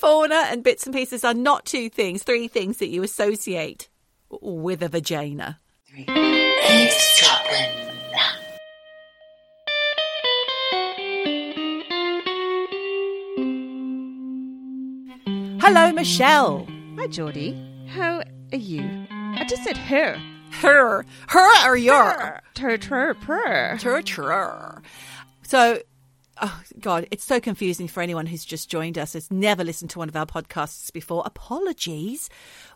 fauna and bits and pieces are not two things, three things that you associate with a vagina. Eavesdropping. Hello, Michelle. Hi, Geordie. How are you? I just said her. Her, her or your? Tur, tur, purr. Tur, tur. So, oh God, it's so confusing for anyone who's just joined us, has never listened to one of our podcasts before. Apologies.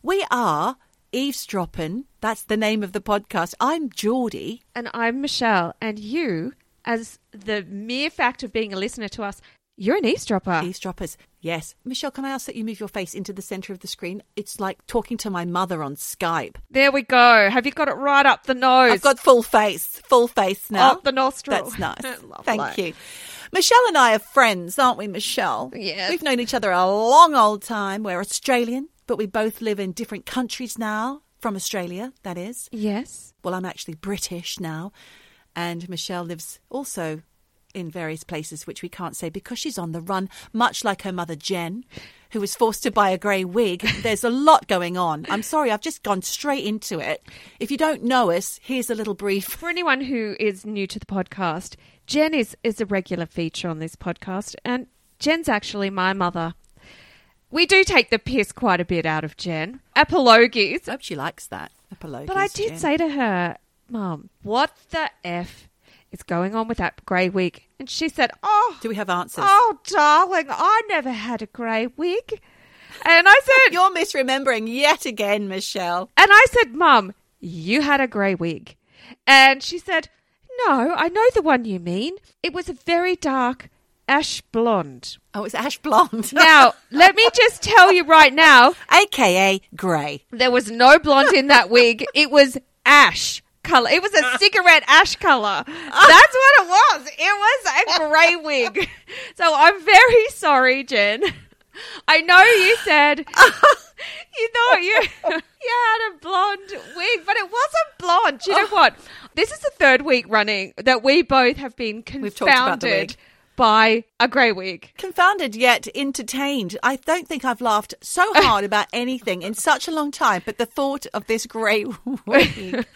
We are eavesdropping. That's the name of the podcast. I'm Geordie. And I'm Michelle. And you, as the mere fact of being a listener to us, you're an eavesdropper. Eavesdroppers. Yes. Michelle, can I ask that you move your face into the centre of the screen? It's like talking to my mother on Skype. There we go. Have you got it right up the nose? I've got full face, full face now. Up the nostril. That's nice. Thank you. Michelle and I are friends, aren't we, Michelle? Yes. We've known each other a long old time. We're Australian, but we both live in different countries now, from Australia, that is. Yes. Well, I'm actually British now, and Michelle lives also in various places which we can't say because she's on the run, much like her mother Jen, who was forced to buy a grey wig. There's a lot going on. I'm sorry, I've just gone straight into it. If you don't know us, here's a little brief. For anyone who is new to the podcast, Jen is, is a regular feature on this podcast, and Jen's actually my mother. We do take the piss quite a bit out of Jen. Apologies. I hope she likes that. Apologies, But I did Jen. say to her, Mum, what the F is going on with that grey wig? And she said, Oh, Do we have answers? oh, darling, I never had a grey wig. And I said, You're misremembering yet again, Michelle. And I said, Mum, you had a grey wig. And she said, No, I know the one you mean. It was a very dark ash blonde. Oh, it's ash blonde. Now, let me just tell you right now, AKA grey. there was no blonde in that wig. It was ash color. It was a cigarette ash color. That's what it was. It was a grey wig. So I'm very sorry, Jen. I know you said you thought you you had a blonde wig, but it wasn't blonde. You know oh. what? This is the third week running that we both have been We've talked about the confounded wig. By a grey wig. Confounded yet entertained. I don't think I've laughed so hard about anything in such a long time, but the thought of this grey wig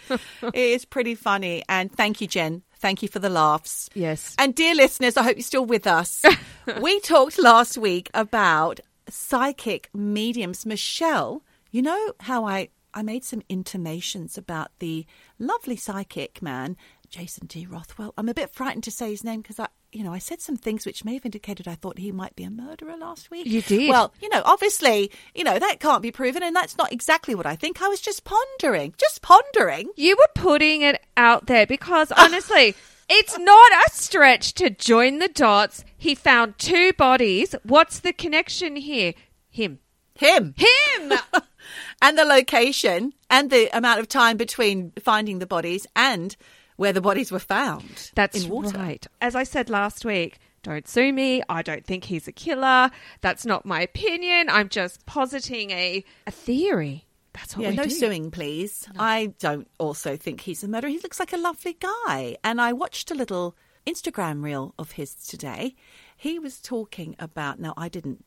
is pretty funny. And thank you, Jen. Thank you for the laughs. Yes. And dear listeners, I hope you're still with us. we talked last week about psychic mediums. Michelle, you know how I, I made some intimations about the lovely psychic man, Jason D. Rothwell. I'm a bit frightened to say his name because I, you know, I said some things which may have indicated I thought he might be a murderer last week. You did. Well, you know, obviously, you know, that can't be proven, and that's not exactly what I think. I was just pondering, just pondering. You were putting it out there because honestly, it's not a stretch to join the dots. He found two bodies. What's the connection here? Him. Him. Him! and the location and the amount of time between finding the bodies and where the bodies were found. That's in water. right. As I said last week, don't sue me. I don't think he's a killer. That's not my opinion. I'm just positing a, a theory. That's what Yeah, we no do. suing, please. I don't also think he's a murderer. He looks like a lovely guy. And I watched a little Instagram reel of his today. He was talking about, now I didn't,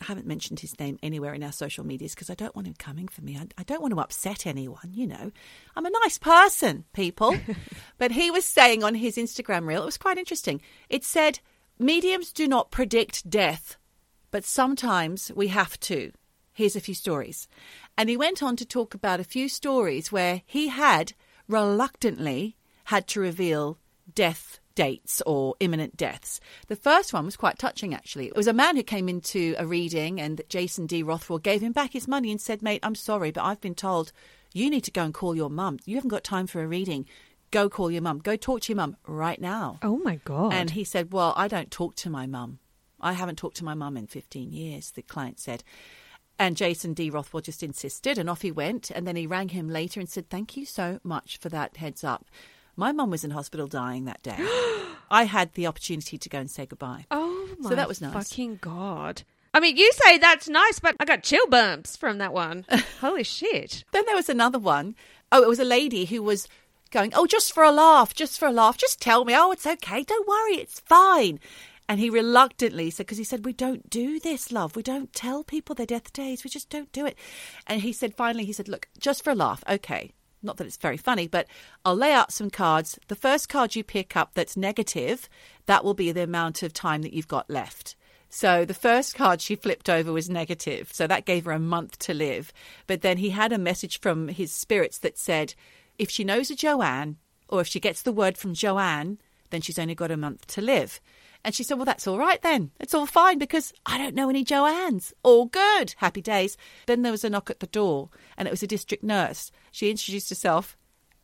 I haven't mentioned his name anywhere in our social medias because I don't want him coming for me. I, I don't want to upset anyone, you know. I'm a nice person, people. but he was saying on his Instagram reel, it was quite interesting. It said, mediums do not predict death, but sometimes we have to. Here's a few stories. And he went on to talk about a few stories where he had reluctantly had to reveal death dates or imminent deaths. The first one was quite touching, actually. It was a man who came into a reading, and Jason D. Rothwell gave him back his money and said, Mate, I'm sorry, but I've been told you need to go and call your mum. You haven't got time for a reading. Go call your mum. Go talk to your mum right now. Oh my God. And he said, Well, I don't talk to my mum. I haven't talked to my mum in 15 years, the client said. And Jason D. Rothwell just insisted, and off he went. And then he rang him later and said, Thank you so much for that heads up. My mum was in hospital dying that day. I had the opportunity to go and say goodbye. oh my So that was nice. fucking God. I mean, you say that's nice, but I got chill bumps from that one. Holy shit. Then there was another one. Oh, it was a lady who was going, Oh, just for a laugh, just for a laugh, just tell me. Oh, it's okay. Don't worry, it's fine. And he reluctantly said, because he said, We don't do this, love. We don't tell people their death days. We just don't do it. And he said, finally, he said, Look, just for a laugh, okay. Not that it's very funny, but I'll lay out some cards. The first card you pick up that's negative, that will be the amount of time that you've got left. So the first card she flipped over was negative. So that gave her a month to live. But then he had a message from his spirits that said, if she knows a Joanne, or if she gets the word from Joanne, then she's only got a month to live. And she said, Well, that's all right then. It's all fine because I don't know any Joannes. All good. Happy days. Then there was a knock at the door, and it was a district nurse. She introduced herself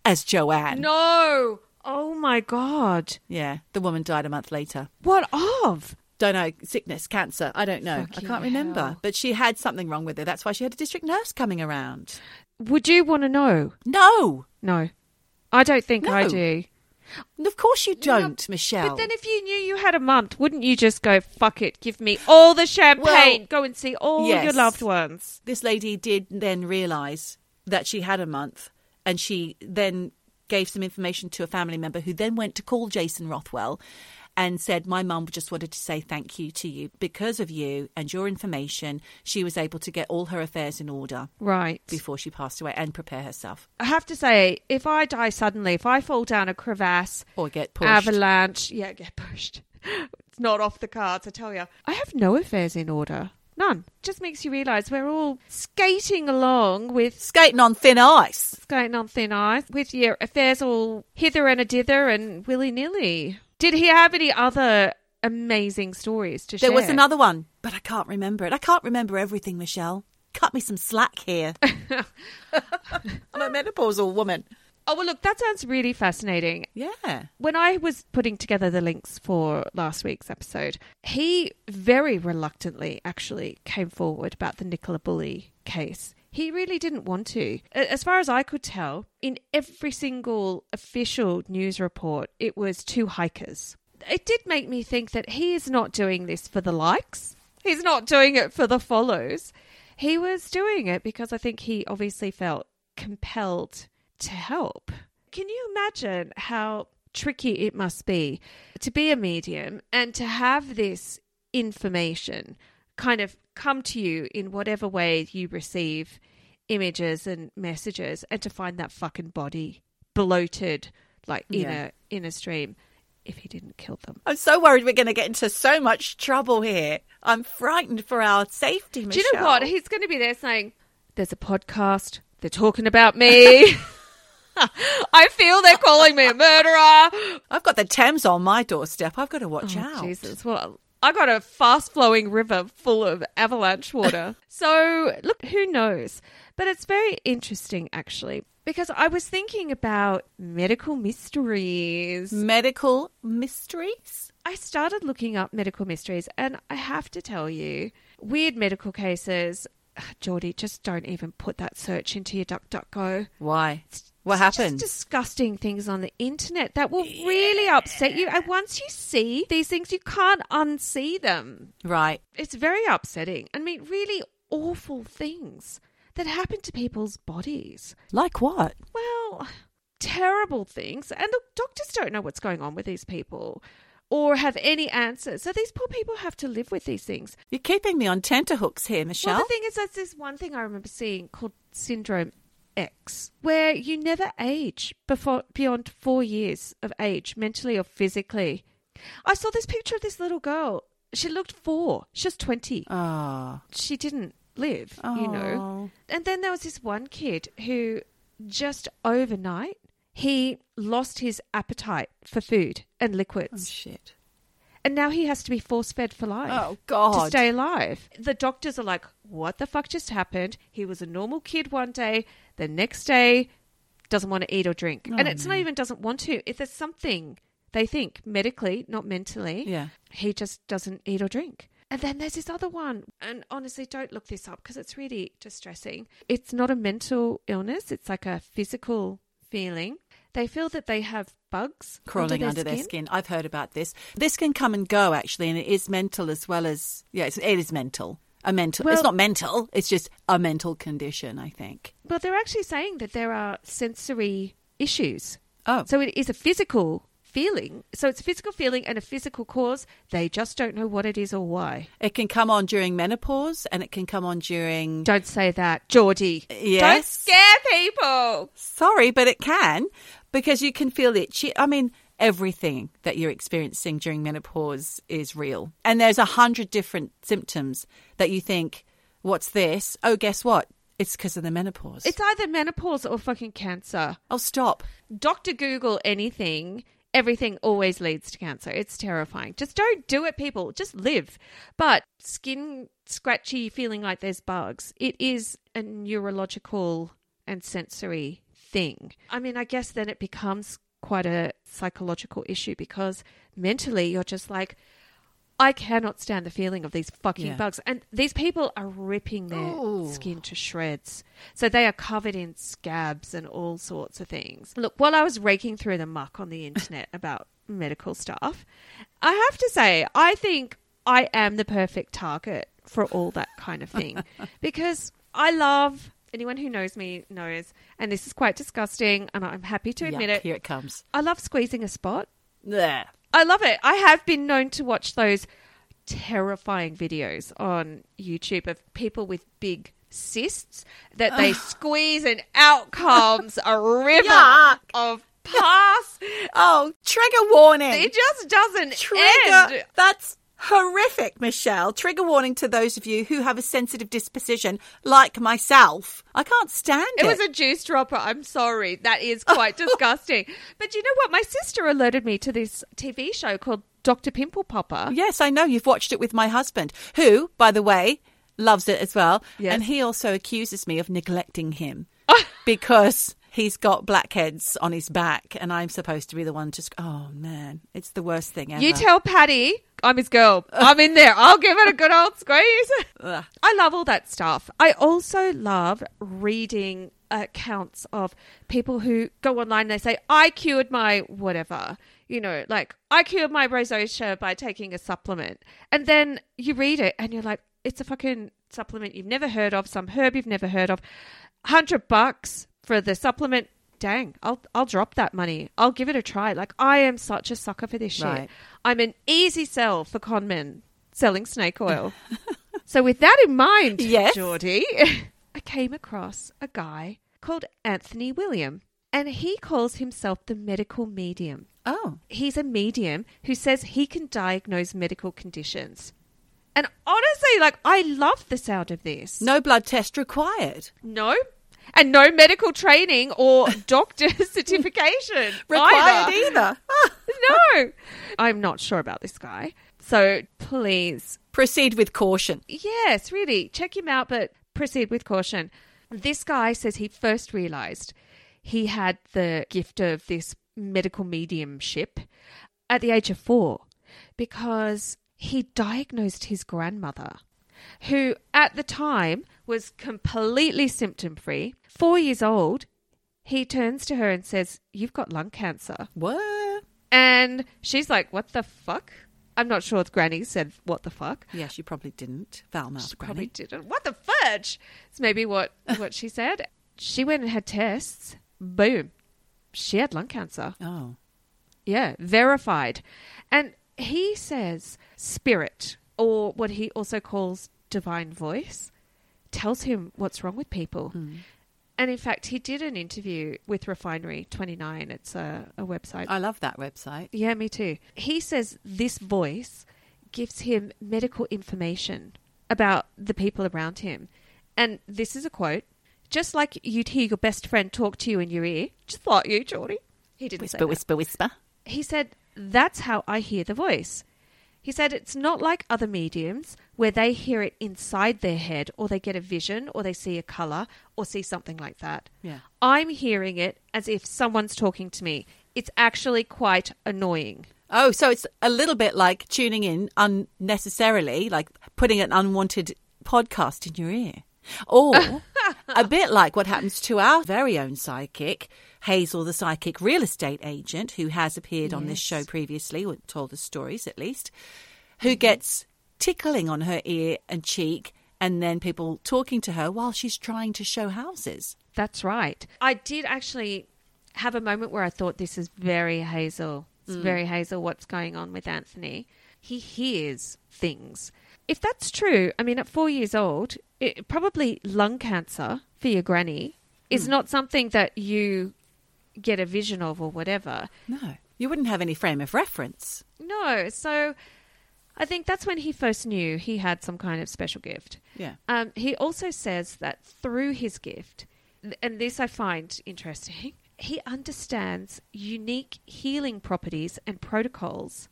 as Joanne. No. Oh my God. Yeah, the woman died a month later. What of? Don't know, sickness, cancer. I don't know. I can't remember. hell. But she had something wrong with her. That's why she had a district nurse coming around. Would you want to know? No, No. I don't think I do. Of course you don't, Michelle. But then if you knew you had a month, wouldn't you just go, fuck it, give me all the champagne, Well, go and see all yes. your loved ones? this lady did then realise that she had a month, and she then gave some information to a family member who then went to call Jason Rothwell and said, My mum just wanted to say thank you to you. Because of you and your information, she was able to get all her affairs in order Right. before she passed away and prepare herself I have to say, if I die suddenly, if I fall down a crevasse, or get pushed. avalanche, yeah, get pushed. It's not off the cards, I tell you. I have no affairs in order. None. Just makes you realise we're all skating along with Skating on thin ice. skating on thin ice with your affairs all hither and a dither and willy nilly. Did he have any other amazing stories to share? There was another one, but I can't remember it. I can't remember everything, Michelle. Cut me some slack here. I'm a menopausal woman. Oh, well, look, that sounds really fascinating. Yeah. When I was putting together the links for last week's episode, he very reluctantly actually came forward about the Nicola Bulley case. He really didn't want to. As far as I could tell, in every single official news report, it was two hikers. It did make me think that he is not doing this for the likes. He's not doing it for the follows. He was doing it because I think he obviously felt compelled to help. Can you imagine how tricky it must be to be a medium and to have this information kind of come to you in whatever way you receive images and messages and to find that fucking body bloated like in Yeah. a in a stream if he didn't kill them. I'm so worried we're going to get into so much trouble here. I'm frightened for our safety, Michelle. Do you know what? He's going to be there saying, "There's a podcast. They're talking about me. I feel they're calling me a murderer." I've got the Thames on my doorstep. I've got to watch Oh, out. Jesus, well, I got a fast flowing river full of avalanche water. so, look, who knows? But it's very interesting, actually, because I was thinking about medical mysteries. Medical mysteries? I started looking up medical mysteries, and I have to tell you, weird medical cases. Geordie, just don't even put that search into your DuckDuckGo. Why? What happened? Just disgusting things on the internet that will really upset you. And once you see these things, you can't unsee them. Right. It's very upsetting. I mean, really awful things that happen to people's bodies. Like what? Well, terrible things. And the doctors don't know what's going on with these people or have any answers. So these poor people have to live with these things. You're keeping me on tenterhooks here, Michelle. Well, the thing is, there's this one thing I remember seeing called Syndrome X, where you never age before beyond four years of age, mentally or physically. I saw this picture of this little girl. She looked four. She was 20. oh. She didn't live, you know. Ah. And then there was this one kid who just overnight he lost his appetite for food and Oh, liquids. shit. And now he has to be force fed for life Oh, God. to stay alive. The doctors are like, what the fuck just happened? He was a normal kid one day, the next day doesn't want to eat or drink. Oh, and it's not even doesn't want to. If there's something they think medically, not mentally, Yeah. he just doesn't eat or drink. And then there's this other one. And honestly, don't look this up because it's really distressing. It's not a mental illness, it's like a physical feeling. They feel that they have bugs Crawling under, their, skin. I've heard about this. This can come and go, actually, and it is mental as well as. Yeah, it's, it is mental. A mental. Well- it's not mental, it's just a mental condition, I think. Well, they're actually saying that there are sensory issues. Oh. So it is a physical feeling. So it's a physical feeling and a physical cause. They just don't know what it is or why. It can come on during menopause and it can come on during. Don't say that, Geordie. Don't Yes. scare people. Sorry, but it can because you can feel itchy. I mean, everything that you're experiencing during menopause is real. And there's a hundred different symptoms that you think, what's this? Oh, guess what? It's because of the menopause. It's either menopause or fucking cancer. oh, stop. Doctor Google anything. Everything always leads to cancer. It's terrifying. Just don't do it, people. Just live. But skin scratchy, feeling like there's bugs, it is a neurological and sensory thing. I mean, I guess then it becomes quite a psychological issue because mentally you're just like, I cannot stand the feeling of these fucking Yeah. bugs. And these people are ripping their Ooh. skin to shreds. So they are covered in scabs and all sorts of things. Look, while I was raking through the muck on the internet about medical stuff, I have to say, I think I am the perfect target for all that kind of thing because I love. Anyone who knows me knows, and this is quite disgusting, and I'm happy to admit Yuck, it. Here it comes. I love squeezing a spot. There. I love it. I have been known to watch those terrifying videos on YouTube of people with big cysts that they squeeze and out comes a river Yuck. of pus. Oh, trigger warning. It just doesn't Trigger. end. That's horrific, Michelle. Trigger warning to those of you who have a sensitive disposition, like myself. I can't stand it. It was a juice dropper. I'm sorry. That is quite disgusting. But you know what? My sister alerted me to this TV show called Dr. Pimple Popper. Yes, I know. You've watched it with my husband, who, by the way, loves it as well. Yes. And he also accuses me of neglecting him because he's got blackheads on his back, and I'm supposed to be the one to. Sc- oh man, it's the worst thing ever. You tell Patty I'm his girl. I'm in there. I'll give it a good old squeeze. I love all that stuff. I also love reading accounts of people who go online and they say, I cured my whatever. You know, like, I cured my rosacea by taking a supplement. And then you read it and you're like, it's a fucking supplement you've never heard of, some herb you've never heard of. 100 bucks for the supplement. Dang, I'll I'll drop that money. I'll give it a try. Like I am such a sucker for this shit. Right. I'm an easy sell for conmen selling snake oil. so with that in mind, Yes. Geordie, I came across a guy called Anthony William, and he calls himself the medical medium. Oh, He's a medium who says he can diagnose medical conditions. And honestly, like I love the sound of this. no blood test required. No. And no medical training or doctor certification. Required either. either. No. I'm not sure about this guy. So please, Proceed with caution. yes, really, check him out, but proceed with caution. This guy says he first realized he had the gift of this medical mediumship at the age of four because he diagnosed his grandmother, who at the time was completely symptom free. Four years old, he turns to her and says, You've got lung cancer. What? And she's like, What the fuck? I'm not sure if Granny said, What the fuck? Yeah, she probably didn't. Foul mouth, She probably didn't. What the fudge? It's maybe what, what she said. She went and had tests. Boom. She had lung cancer. Oh, Yeah, verified. And he says spirit, or what he also calls divine voice, tells him what's wrong with people. Hmm. And in fact, he did an interview with Refinery 29. It's a, a website. I love that website. Yeah, me too. He says this voice gives him medical information about the people around him. And this is a quote just like you'd hear your best friend talk to you in your ear, just like you, Geordie. He didn't say Whisper, whisper, whisper. He said, That's how I hear the voice. He said, It's not like other mediums where they hear it inside their head or they get a vision or they see a color or see something like that. Yeah. I'm hearing it as if someone's talking to me. It's actually quite annoying. Oh, so it's a little bit like tuning in unnecessarily, like putting an unwanted podcast in your ear. Or a bit like what happens to our very own psychic, Hazel, the psychic real estate agent, who has appeared on this show previously, or told us stories at least, who mm-hmm. gets tickling on her ear and cheek, and then people talking to her while she's trying to show houses. That's right. I did actually have a moment where I thought this is very Hazel. It's mm. very hazel what's going on with Anthony. He hears things. If that's true, I mean, at four years old, it, probably lung cancer for your granny is mm. not something that you get a vision of or whatever. No. You wouldn't have any frame of reference. No, so I think that's when he first knew he had some kind of special gift. Yeah. Um, he also says that through his gift, and this I find interesting, he understands unique healing properties and protocols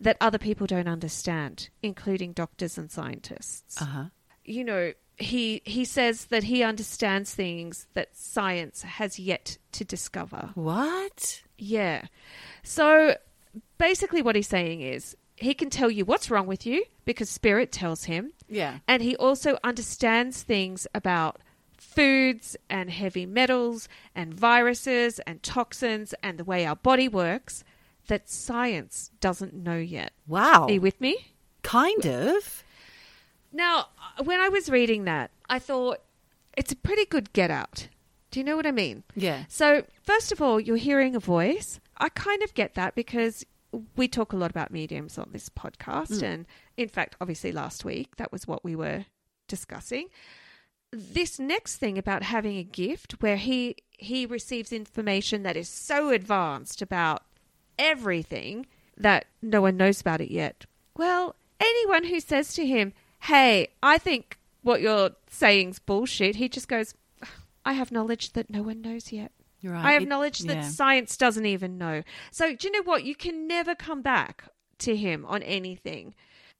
that other people don't understand, including doctors and scientists. Uh huh. You know, he he says that he understands things that science has yet to discover. What? Yeah. So basically, what he's saying is he can tell you what's wrong with you because spirit tells him. Yeah. And he also understands things about foods and heavy metals and viruses and toxins and the way our body works that science doesn't know yet. Wow. Are you with me? Kind of. Now, uh, when I was reading that, I thought it's a pretty good get out. Do you know what I mean? Yeah. So, first of all, you're hearing a voice. I kind of get that because we talk a lot about mediums on this podcast. And in fact, obviously, last week, that was what we were discussing. This next thing about having a gift where he he receives information that is so advanced about everything that no one knows about it yet. Well, anyone who says to him, "Hey, I think what you're saying's bullshit," he just goes, "I have knowledge that no one knows yet." You're right. I have It- knowledge that yeah. science doesn't even know. So, do you know what? You can never come back to him on anything.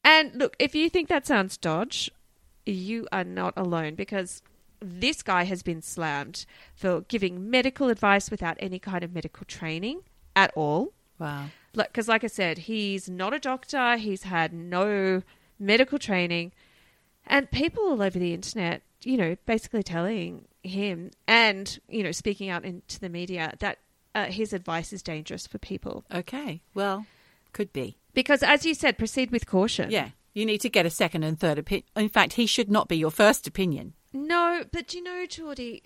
And look, if you think that sounds dodge, you are not alone because this guy has been slammed for giving medical advice without any kind of medical training at all. Wow. Because, like I said, he's not a doctor, he's had no medical training. And people all over the internet, you know, basically telling him and, you know, speaking out into the media that uh, his advice is dangerous for people. Okay. Well, could be. Because, as you said, proceed with caution. Yeah. You need to get a second and third opinion. In fact, he should not be your first opinion. No, but you know, Geordie,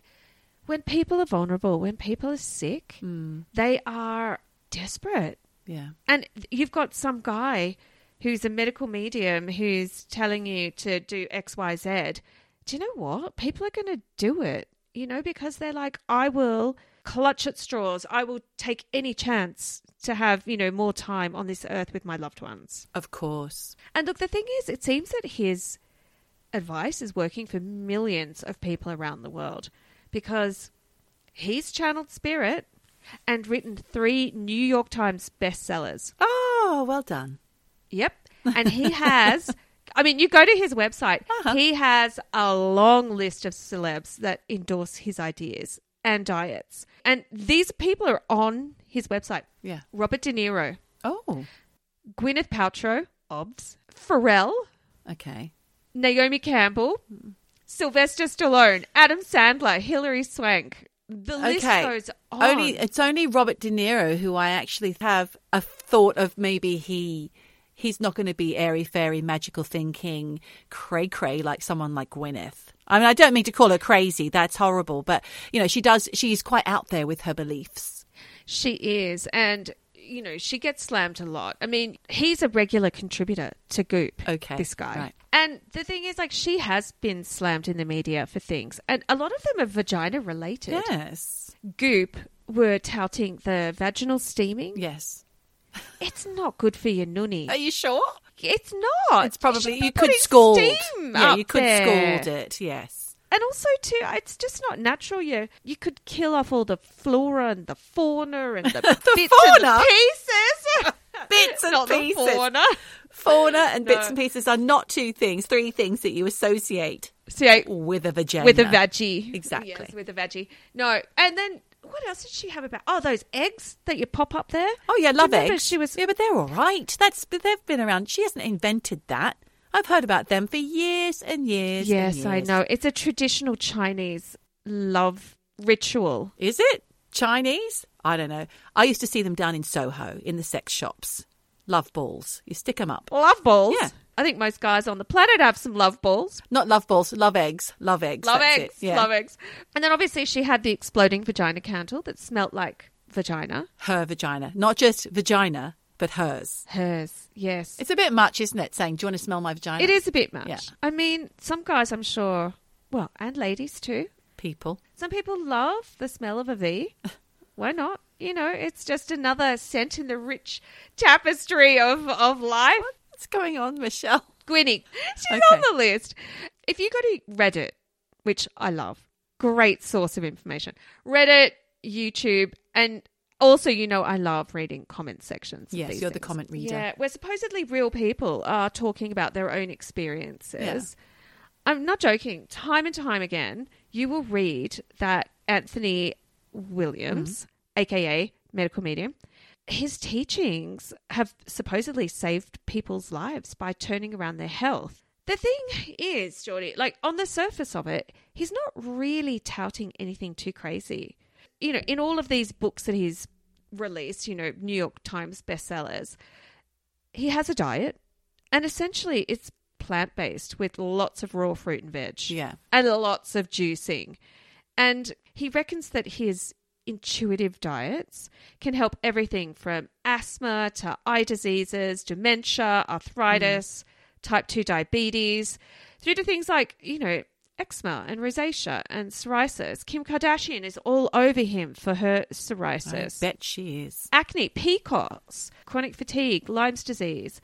when people are vulnerable, when people are sick, they are desperate. Yeah. And you've got some guy who's a medical medium who's telling you to do X, Y, Z. Do you know what? People are going to do it, you know, because they're like, I will clutch at straws. I will take any chance to have, you know, more time on this earth with my loved ones. Of course. And look, the thing is, it seems that his advice is working for millions of people around the world because he's channeled spirit and written three New York Times bestsellers. Oh, well done. Yep. And he has, I mean, you go to his website, uh-huh. he has a long list of celebs that endorse his ideas and diets. And these people are on his website Yeah. Robert De Niro, Oh, Gwyneth Paltrow, Obs, Pharrell, okay. Naomi Campbell, Sylvester Stallone, Adam Sandler, Hilary Swank. The list Okay. goes on. Only it's only Robert De Niro who I actually have a thought of maybe he he's not going to be airy fairy magical thinking cray cray like someone like Gwyneth. I mean, I don't mean to call her crazy. That's horrible, but you know, she does. She's quite out there with her beliefs. She is, and you know she gets slammed a lot. I mean, he's a regular contributor to Goop. Okay, this guy. right. And the thing is, like, she has been slammed in the media for things, and a lot of them are vagina related. Yes, Goop were touting the vaginal steaming. yes. It's not good for your nunny. Are you sure? It's not. It's probably be you could scald. steam Yeah, you could there. scald it. Yes. And also too, it's just not natural. You you could kill off all the flora and the fauna and the, bits fauna? and pieces. Bits and not pieces. the fauna. Fauna and bits and pieces are not two things, three things that you associate See, with a vagina. with a veggie, Exactly. Yes, with a veggie. No, and then what else did she have about? Oh, those eggs that you pop up there. Oh yeah, love eggs. She was yeah, but they're all right. That's but they've been around. She hasn't invented that. I've heard about them for years and years. and Yes, I know. It's a traditional Chinese love ritual. Is it Chinese? I don't know. I used to see them down in Soho in the sex shops. Love balls. You stick them up. Love balls. Yeah. I think most guys on the planet have some love balls. Not love balls. Love eggs. Love eggs. Love eggs. Yeah. Love eggs. And then obviously she had the exploding vagina candle that smelt like vagina. Her vagina. Not just vagina, but hers. Hers, yes. It's a bit much, isn't it? Saying, do you want to smell my vagina? It is a bit much. Yeah. I mean, some guys, I'm sure, well, and ladies too. People. Some people love the smell of a V. Why not? You know, it's just another scent in the rich tapestry of, of life. What's going on, Michelle? Gwynny, she's Okay. on the list. If you go to Reddit, which I love, great source of information. Reddit, YouTube, and also, you know, I love reading comment sections. Yes, you're the comment reader. Yeah, where supposedly real people are talking about their own experiences. I'm not joking. Time and time again, you will read that Anthony Williams, mm-hmm. aka medical medium, his teachings have supposedly saved people's lives by turning around their health. The thing is, Geordie, like on the surface of it, he's not really touting anything too crazy. You know, in all of these books that he's released, you know, New York Times bestsellers, he has a diet and essentially it's plant based with lots of raw fruit and veg Yeah. and lots of juicing. And he reckons that his intuitive diets can help everything from asthma to eye diseases, dementia, arthritis, type 2 diabetes, through to things like, you know, eczema and rosacea and psoriasis. Kim Kardashian is all over him for her I psoriasis bet she is. acne, PCOS, chronic fatigue, Lyme's disease,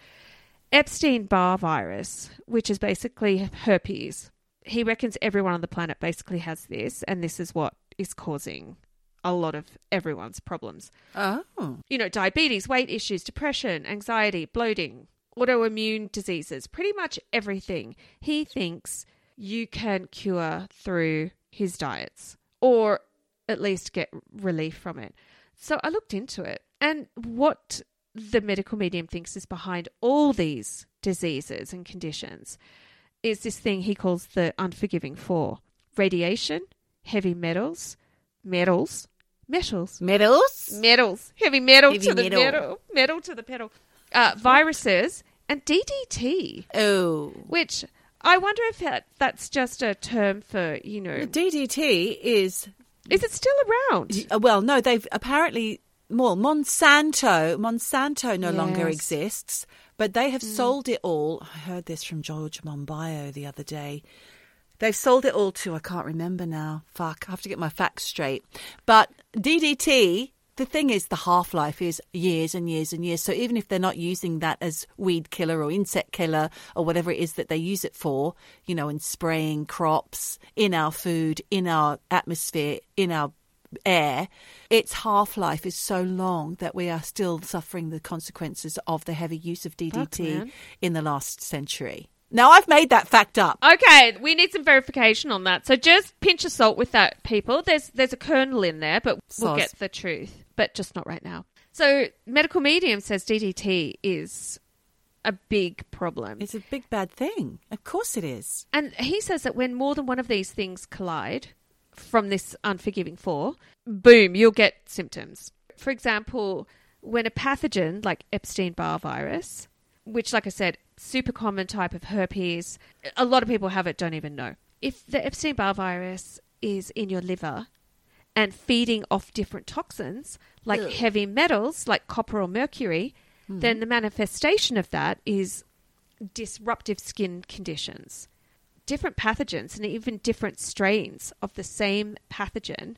Epstein Barr virus, which is basically herpes. He reckons everyone on the planet basically has this, and this is what is causing a lot of everyone's problems. Oh. You know, diabetes, weight issues, depression, anxiety, bloating, autoimmune diseases, pretty much everything. He thinks you can cure through his diets or at least get relief from it. So I looked into it and what the medical medium thinks is behind all these diseases and conditions is this thing he calls the unforgiving four radiation, heavy metals, metals, metals, Medals? metals, heavy metal Heavy to the metal. metal, metal to the pedal, uh, viruses, and DDT, Oh. which I wonder if that, that's just a term for, you know, DDT is is it still around? Uh, Well, no, they've apparently well, Monsanto, Monsanto no longer exists, but they have sold it all. I heard this from George Monbiot the other day. They've sold it all to I can't remember now. Fuck, I have to get my facts straight. But DDT, the thing is, the half life is years and years and years. So even if they're not using that as weed killer or insect killer or whatever it is that they use it for, you know, in spraying crops, in our food, in our atmosphere, in our air, its half life is so long that we are still suffering the consequences of the heavy use of DDT man. in the last century. Now, I've made that fact up. Okay, we need some verification on that. So just pinch of salt with that, people. There's there's a kernel in there, but we'll Soz. get the truth, but just not right now. So medical medium says DDT is a big problem. It's a big bad thing. Of course it is. And he says that when more than one of these things collide from this unforgiving four, boom, you'll get symptoms. For example, when a pathogen like Epstein Barr virus, which, like I said, super common type of herpes, a lot of people have it, don't even know. If the Epstein Barr virus is in your liver and feeding off different toxins like Ugh. heavy metals like copper or mercury, hmm. then the manifestation of that is disruptive skin conditions. Different pathogens and even different strains of the same pathogen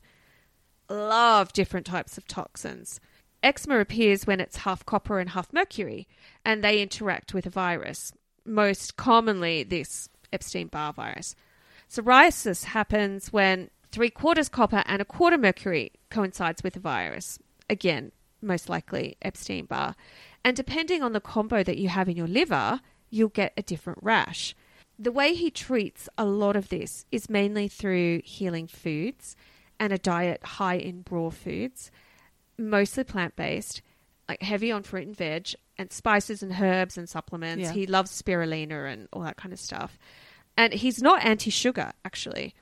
love different types of toxins. Eczema appears when it's half copper and half mercury, and they interact with a virus, most commonly this Epstein Barr virus. Psoriasis happens when three quarters copper and a quarter mercury coincides with a virus. Again, most likely Epstein Barr. And depending on the combo that you have in your liver, you'll get a different rash. The way he treats a lot of this is mainly through healing foods and a diet high in raw foods, mostly plant based, like heavy on fruit and veg, and spices and herbs and supplements. Yeah. He loves spirulina and all that kind of stuff. And he's not anti sugar, actually,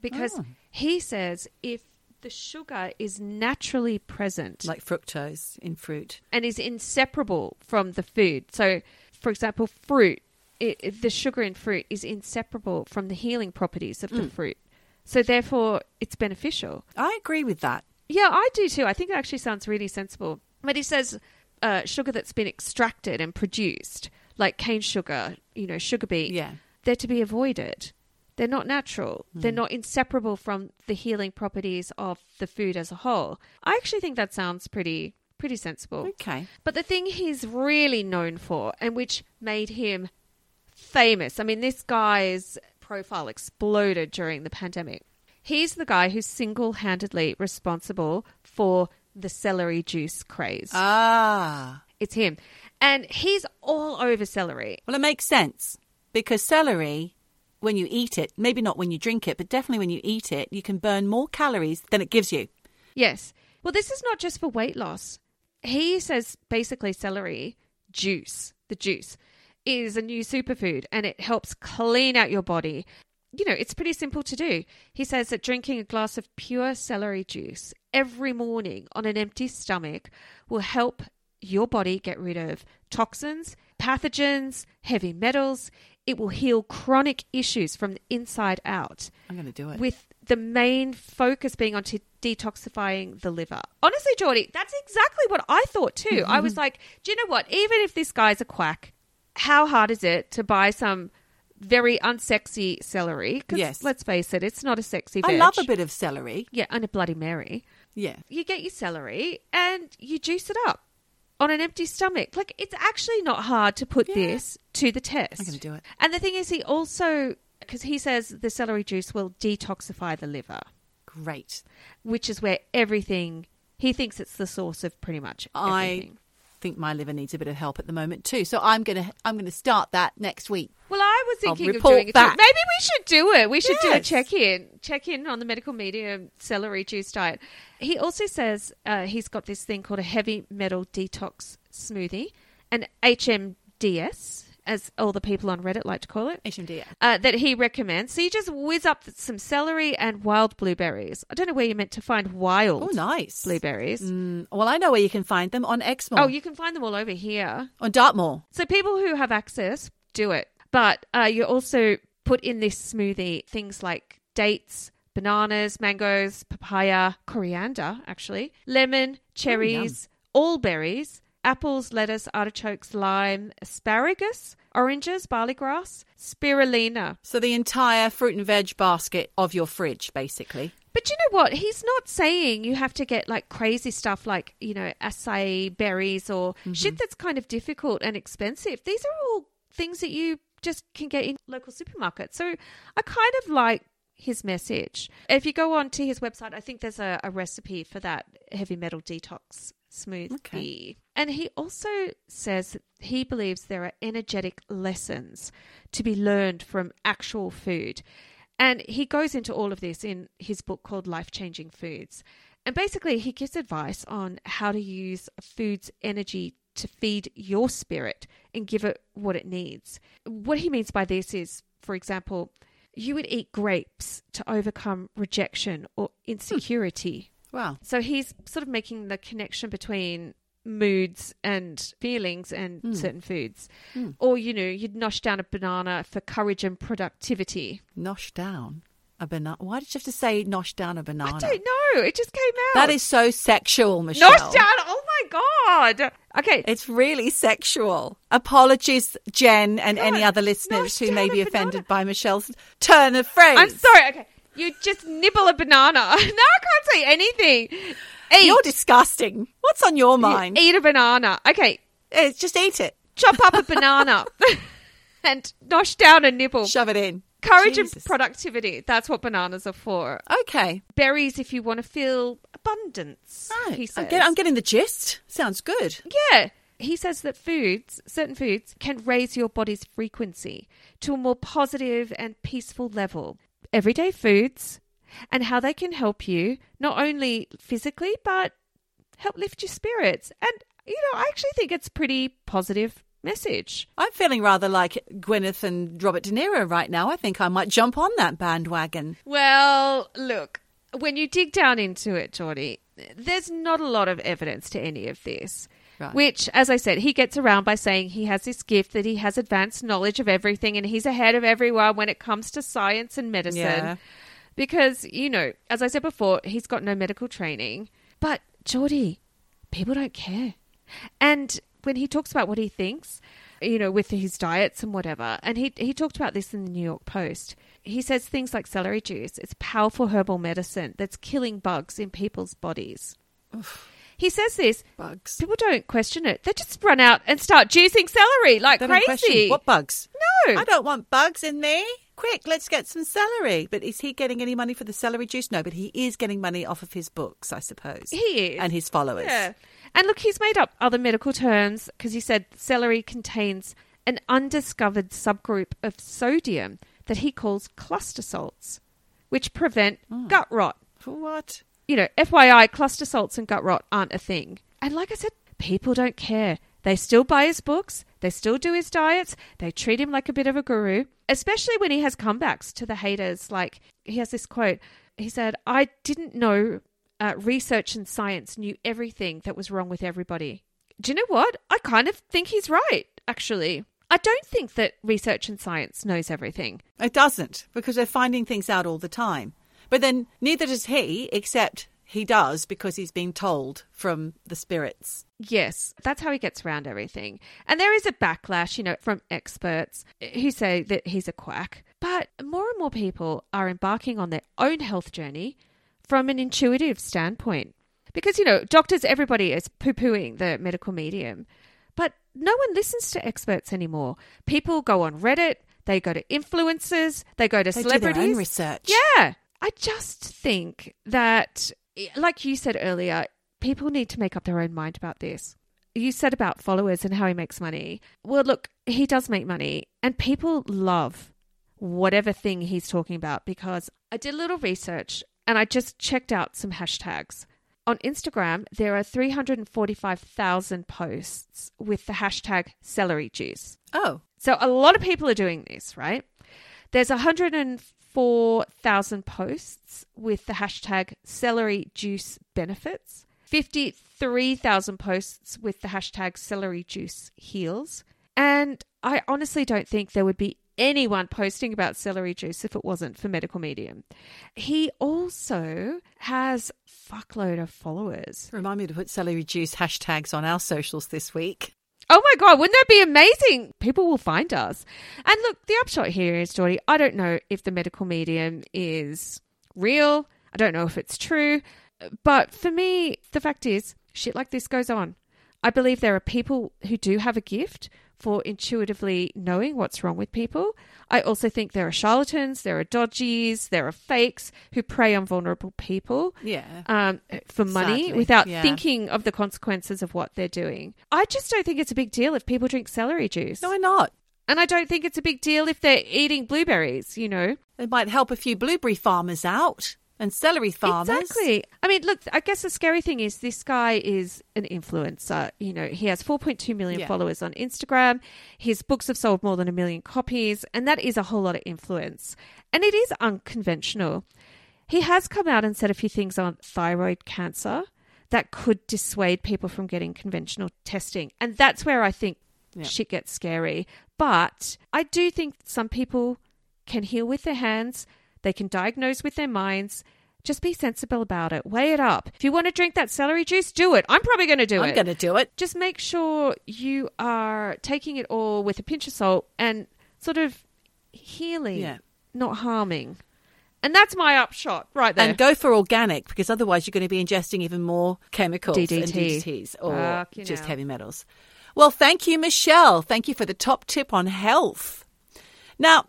because Oh. he says if the sugar is naturally present Like fructose in fruit. and is inseparable from the food. So, for example, fruit, it, the sugar in fruit is inseparable from the healing properties of the mm. fruit. So, therefore, it's beneficial. I agree with that. Yeah, I do too. I think it actually sounds really sensible. But he says uh, sugar that's been extracted and produced, like cane sugar, you know, sugar beet, Yeah. they're to be avoided. They're not natural. They're not inseparable from the healing properties of the food as a whole. I actually think that sounds pretty pretty sensible. Okay. But the thing he's really known for, and which made him famous, I mean, this guy's profile exploded during the pandemic. He's the guy who's single handedly responsible for the celery juice craze. Ah. it's him. And he's all over celery. Well, it makes sense because celery, when you eat it, maybe not when you drink it, but definitely when you eat it, you can burn more calories than it gives you. Yes. Well, this is not just for weight loss. He says basically celery juice, the juice, is a new superfood and it helps clean out your body. You know, it's pretty simple to do. He says that drinking a glass of pure celery juice every morning on an empty stomach will help your body get rid of toxins, pathogens, heavy metals. It will heal chronic issues from the inside out I'm going to do it. with the main focus being on t- detoxifying the liver. Honestly, Geordie, that's exactly what I thought too. I was mm-hmm. like, do you know what? Even if this guy's a quack, how hard is it to buy some very unsexy celery? 'Cause Yes. let's face it, it's not a sexy I love a bit of celery. Yeah, and a Bloody Mary. Yeah. You get your celery and you juice it up on an empty stomach. Like, it's actually not hard to put Yeah. this to the test. I'm gonna do it. And the thing is, he also, because he says the celery juice will detoxify the liver Great. which is where everything he thinks it's the source of pretty much everything. Think my liver needs a bit of help at the moment too. So I'm going to I'm to start that next week. Well, I was thinking of doing back. Maybe we should do it. We should do a check in, check in on the medical medium celery juice diet. He also says uh, he's got this thing called a heavy metal detox smoothie, an HMDS, as all the people on Reddit like to call it. HMD. Uh, that he recommends. So you just whiz up some celery and wild blueberries. I don't know where you're meant to find wild Oh, nice. blueberries. Mm, well, I know where you can find them on Exmoor. Oh, you can find them all over here. on Dartmoor. So people who have access do it, but uh, you also put in this smoothie things like dates, bananas, mangoes, papaya, coriander, actually, lemon, cherries, all berries, apples, lettuce, artichokes, lime, asparagus, oranges, barley grass, spirulina. So the entire fruit and veg basket of your fridge, basically. But you know what? He's not saying you have to get like crazy stuff like, you know, acai berries or mm-hmm. shit that's kind of difficult and expensive. These are all things that you just can get in local supermarkets. So I kind of like his message. If you go on to his website, I think there's a, a recipe for that heavy metal detox smoothie. Okay. And he also says that he believes there are energetic lessons to be learned from actual food. And he goes into all of this in his book called Life Changing Foods. And basically, he gives advice on how to use food's energy to feed your spirit and give it what it needs. What he means by this is, for example, you would eat grapes to overcome rejection or hmm. insecurity. Wow. So he's sort of making the connection between moods and feelings and hmm. certain foods. Hmm. Or, you know, you'd nosh down a banana for courage and productivity. Nosh down a banana. Why did you have to say nosh down a banana? I don't know. It just came out. That is so sexual, Michelle. nosh down. Oh my God. Okay. It's really sexual. Apologies, Jen, and God, any other listeners who may be banana. offended by Michelle's turn of phrase. I'm sorry. Okay. You just nibble a banana. No, I can't say anything. Eat. You're disgusting. What's on your mind? Eat a banana. Okay. Eh, just eat it. Chop up a banana and nosh down a nibble. Shove it in. Courage Jesus. and productivity. That's what bananas are for. Okay. Berries if you want to feel abundance. Right. He I'm, says. get- I'm getting the gist. Sounds good. Yeah. He says that foods, certain foods, can raise your body's frequency to a more positive and peaceful level. Everyday foods and how they can help you not only physically but help lift your spirits. And you know, I actually think it's pretty positive message. I'm feeling rather like Gwyneth and Robert De Niro right now. I think I might jump on that bandwagon. Well, look, when you dig down into it, Geordie, there's not a lot of evidence to any of this. Right. Which, as I said, he gets around by saying he has this gift that he has advanced knowledge of everything and he's ahead of everyone when it comes to science and medicine. Yeah. Because, you know, as I said before, he's got no medical training. But Geordie, people don't care. And when he talks about what he thinks, you know, with his diets and whatever, and he he talked about this in the New York Post. He says things like celery juice, it's powerful herbal medicine that's killing bugs in people's bodies. He says this. Bugs. People don't question it. They just run out and start juicing celery like They crazy. What bugs? No. I don't want bugs in me. Quick, let's get some celery. But is he getting any money for the celery juice? No, but he is getting money off of his books, I suppose. He is. And his followers. Yeah. And look, he's made up other medical terms because he said celery contains an undiscovered subgroup of sodium that he calls cluster salts, which prevent Hmm. gut rot. For what? You know, FYI, cluster salts and gut rot aren't a thing. And like I said, people don't care. They still buy his books, they still do his diets, they treat him like a bit of a guru, especially when he has comebacks to the haters. Like, he has this quote. He said, I didn't know uh, research and science knew everything that was wrong with everybody. Do you know what? I kind of think he's right, actually. I don't think that research and science knows everything. It doesn't, because they're finding things out all the time. But then neither does he, except he does because he's being told from the spirits. Yes, that's how he gets around everything. And there is a backlash, you know, from experts who say that he's a quack. But more and more people are embarking on their own health journey from an intuitive standpoint. Because, you know, doctors, everybody is poo pooing the medical medium. But no one listens to experts anymore. People go on Reddit, they go to influencers, they go to They celebrities. do their own research. Yeah. I just think that, like you said earlier, people need to make up their own mind about this. You said about followers and how he makes money. Well, look, he does make money, and people love whatever thing he's talking about because I did a little research and I just checked out some hashtags. On Instagram, there are 345,000 posts with the hashtag celery juice. Oh, So a lot of people are doing this, right? There's 104,000 posts with the hashtag celery juice benefits, 53,000 posts with the hashtag celery juice heals. And I honestly don't think there would be anyone posting about celery juice if it wasn't for medical medium. He also has fuckload of followers. remind me to put celery juice hashtags on our socials this week. Oh my god, wouldn't that be amazing? People will find us. And look, the upshot here is, Geordie, I don't know if the medical medium is real. I don't know if it's true. But for me, the fact is, shit like this goes on. I believe there are people who do have a gift for intuitively knowing what's wrong with people. I also think there are charlatans, there are dodgies, there are fakes who prey on vulnerable people Yeah. um, for money Sadly, without yeah. thinking of the consequences of what they're doing. I just don't think it's a big deal if people drink celery juice. No, why not? and I don't think it's a big deal if they're eating blueberries, you know? It might help a few blueberry farmers out and celery farmers. Exactly. I mean, look, I guess the scary thing is this guy is an influencer. You know, he has 4.2 million Yeah. followers on Instagram. His books have sold more than a million copies, and that is a whole lot of influence. And it is unconventional. He has come out and said a few things on thyroid cancer that could dissuade people from getting conventional testing. And that's where I think Yeah. shit gets scary. But I do think some people can heal with their hands, they can diagnose with their minds. Just be sensible about it. Weigh it up. If you want to drink that celery juice, do it. I'm probably going to do it. I'm going to do it. Just make sure you are taking it all with a pinch of salt and sort of healing, Yeah. not harming. And that's my upshot right there. And go for organic because otherwise you're going to be ingesting even more chemicals and DDTs or Fucking just hell. heavy metals. Well, thank you, Michelle. Thank you for the top tip on health. Now,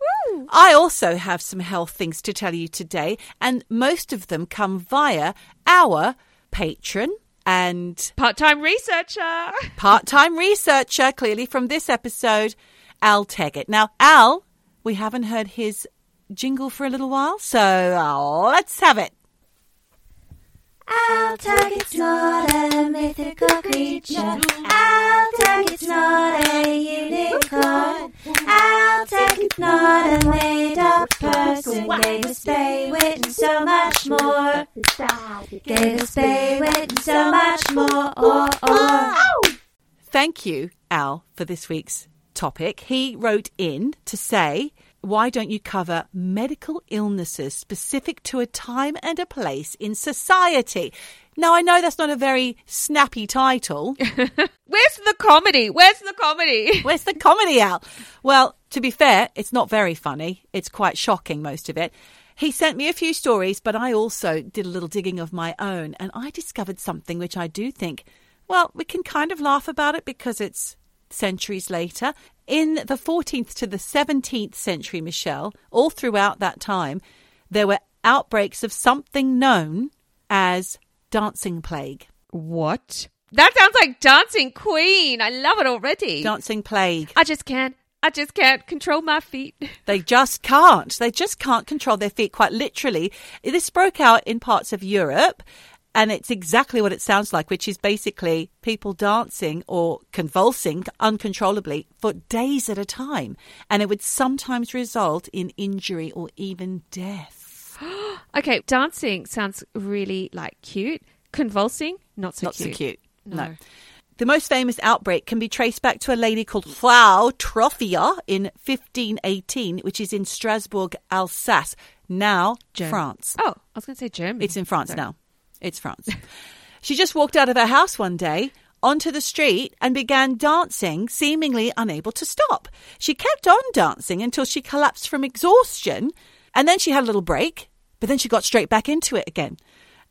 I also have some health things to tell you today, and most of them come via our patron and Part time researcher. part time researcher, clearly from this episode, Al Teggett. Now, Al, we haven't heard his jingle for a little while, so uh, let's have it. Al Teggett's not a mythical creature. Al Teggett's not a unicorn. Al Teggett's not a made up person. Gave us Bay Wit and so much more. Gave us Bay Wit and so much more. Or, or. Thank you, Al, for this week's topic. He wrote in to say why don't you cover medical illnesses specific to a time and a place in society? Now, I know that's not a very snappy title. Where's the comedy? Where's the comedy? Where's the comedy, Al? Well, to be fair, it's not very funny. It's quite shocking, most of it. He sent me a few stories, but I also did a little digging of my own, and I discovered something which I do think, well, we can kind of laugh about it because it's centuries later. In the 14th to the 17th century, Michelle, all throughout that time, there were outbreaks of something known as dancing plague. What? That sounds like Dancing Queen. I love it already. Dancing plague. I just can't. I just can't control my feet. They just can't. They just can't control their feet, quite literally. This broke out in parts of Europe, and it's exactly what it sounds like, which is basically people dancing or convulsing uncontrollably for days at a time. And it would sometimes result in injury or even death. Okay, dancing sounds really like cute. Convulsing, not so Not cute. so cute. no. No. The most famous outbreak can be traced back to a lady called Frau Troffea in 1518, which is in Strasbourg, Alsace, now Germ- France. Oh, I was going to say Germany. It's in France Sorry. now. It's France. she just walked out of her house one day onto the street and began dancing, seemingly unable to stop. She kept on dancing until she collapsed from exhaustion, and then she had a little break, but then she got straight back into it again.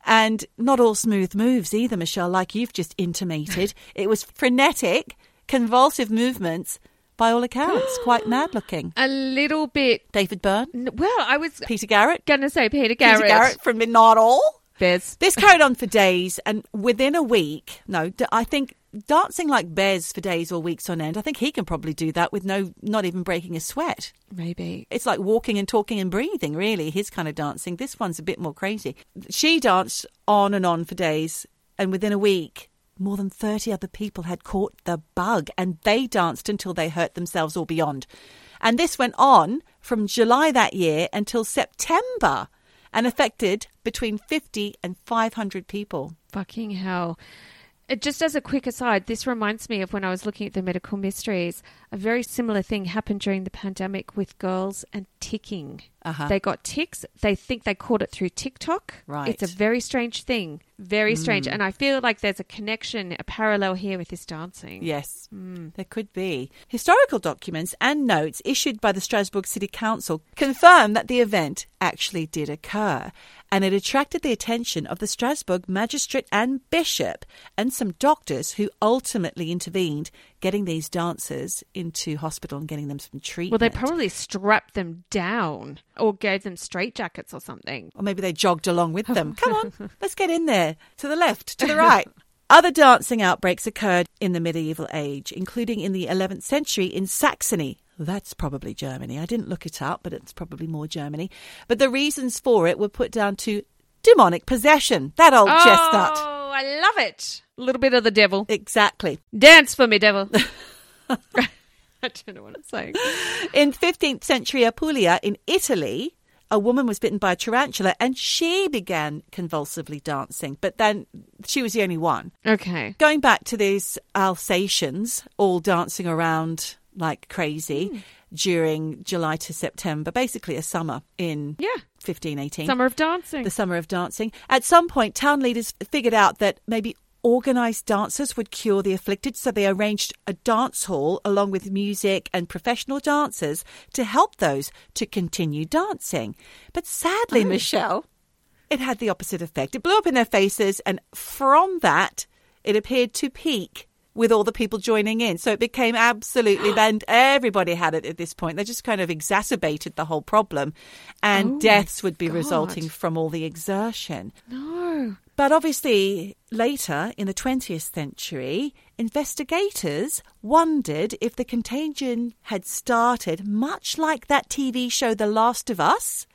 And not all smooth moves either, Michelle, like you've just intimated. it was frenetic, convulsive movements, by all accounts, quite mad looking. A little bit. David Byrne, Well, I was Peter Garrett, to say Peter Garrett. Peter Garrett from Not All. Bez. This carried on for days, and within a week, no, I think dancing like Bez for days or weeks on end, I think he can probably do that with no, not even breaking a sweat. Maybe. It's like walking and talking and breathing, really, his kind of dancing. This one's a bit more crazy. She danced on and on for days, and within a week, more than 30 other people had caught the bug, and they danced until they hurt themselves or beyond. And this went on from July that year until September and affected between 50 and 500 people. Fucking hell. Just as a quick aside, this reminds me of when I was looking at the medical mysteries. A very similar thing happened during the pandemic with girls and ticking. Uh-huh. They got ticks. They think they caught it through TikTok. Right. It's a very strange thing. Very strange. And I feel like there's a connection, a parallel here with this dancing. Yes, there could be. Historical documents and notes issued by the Strasbourg City Council confirm that the event actually did occur, and it attracted the attention of the Strasbourg magistrate and bishop and some doctors who ultimately intervened, getting these dancers into hospital and getting them some treatment. Well, they probably strapped them down or gave them straitjackets or something. Or maybe they jogged along with them. Come on, let's get in there. To the left, to the right. Other dancing outbreaks occurred in the medieval age, including in the 11th century in Saxony. That's probably Germany. I didn't look it up, but it's probably more Germany. But the reasons for it were put down to demonic possession. That old chestnut. Oh, I love it. A little bit of the devil. Exactly. Dance for me, devil. I don't know what I'm saying. In 15th century Apulia in Italy, a woman was bitten by a tarantula and she began convulsively dancing, but then she was the only one. Okay. Going back to these Alsatians all dancing around like crazy hmm. during July to September, basically a summer in Yeah. 1518 Summer of dancing. the summer of dancing. At some point, town leaders figured out that maybe organized dancers would cure the afflicted, so they arranged a dance hall along with music and professional dancers to help those to continue dancing. But sadly, oh. Michelle, it had the opposite effect. It blew up in their faces, and from that, it appeared to peak. With all the people joining in. So it became absolutely, and everybody had it at this point. They just kind of exacerbated the whole problem. And Oh deaths would be God. resulting from all the exertion. no. But obviously, later in the 20th century, investigators wondered if the contagion had started much like that TV show The Last of Us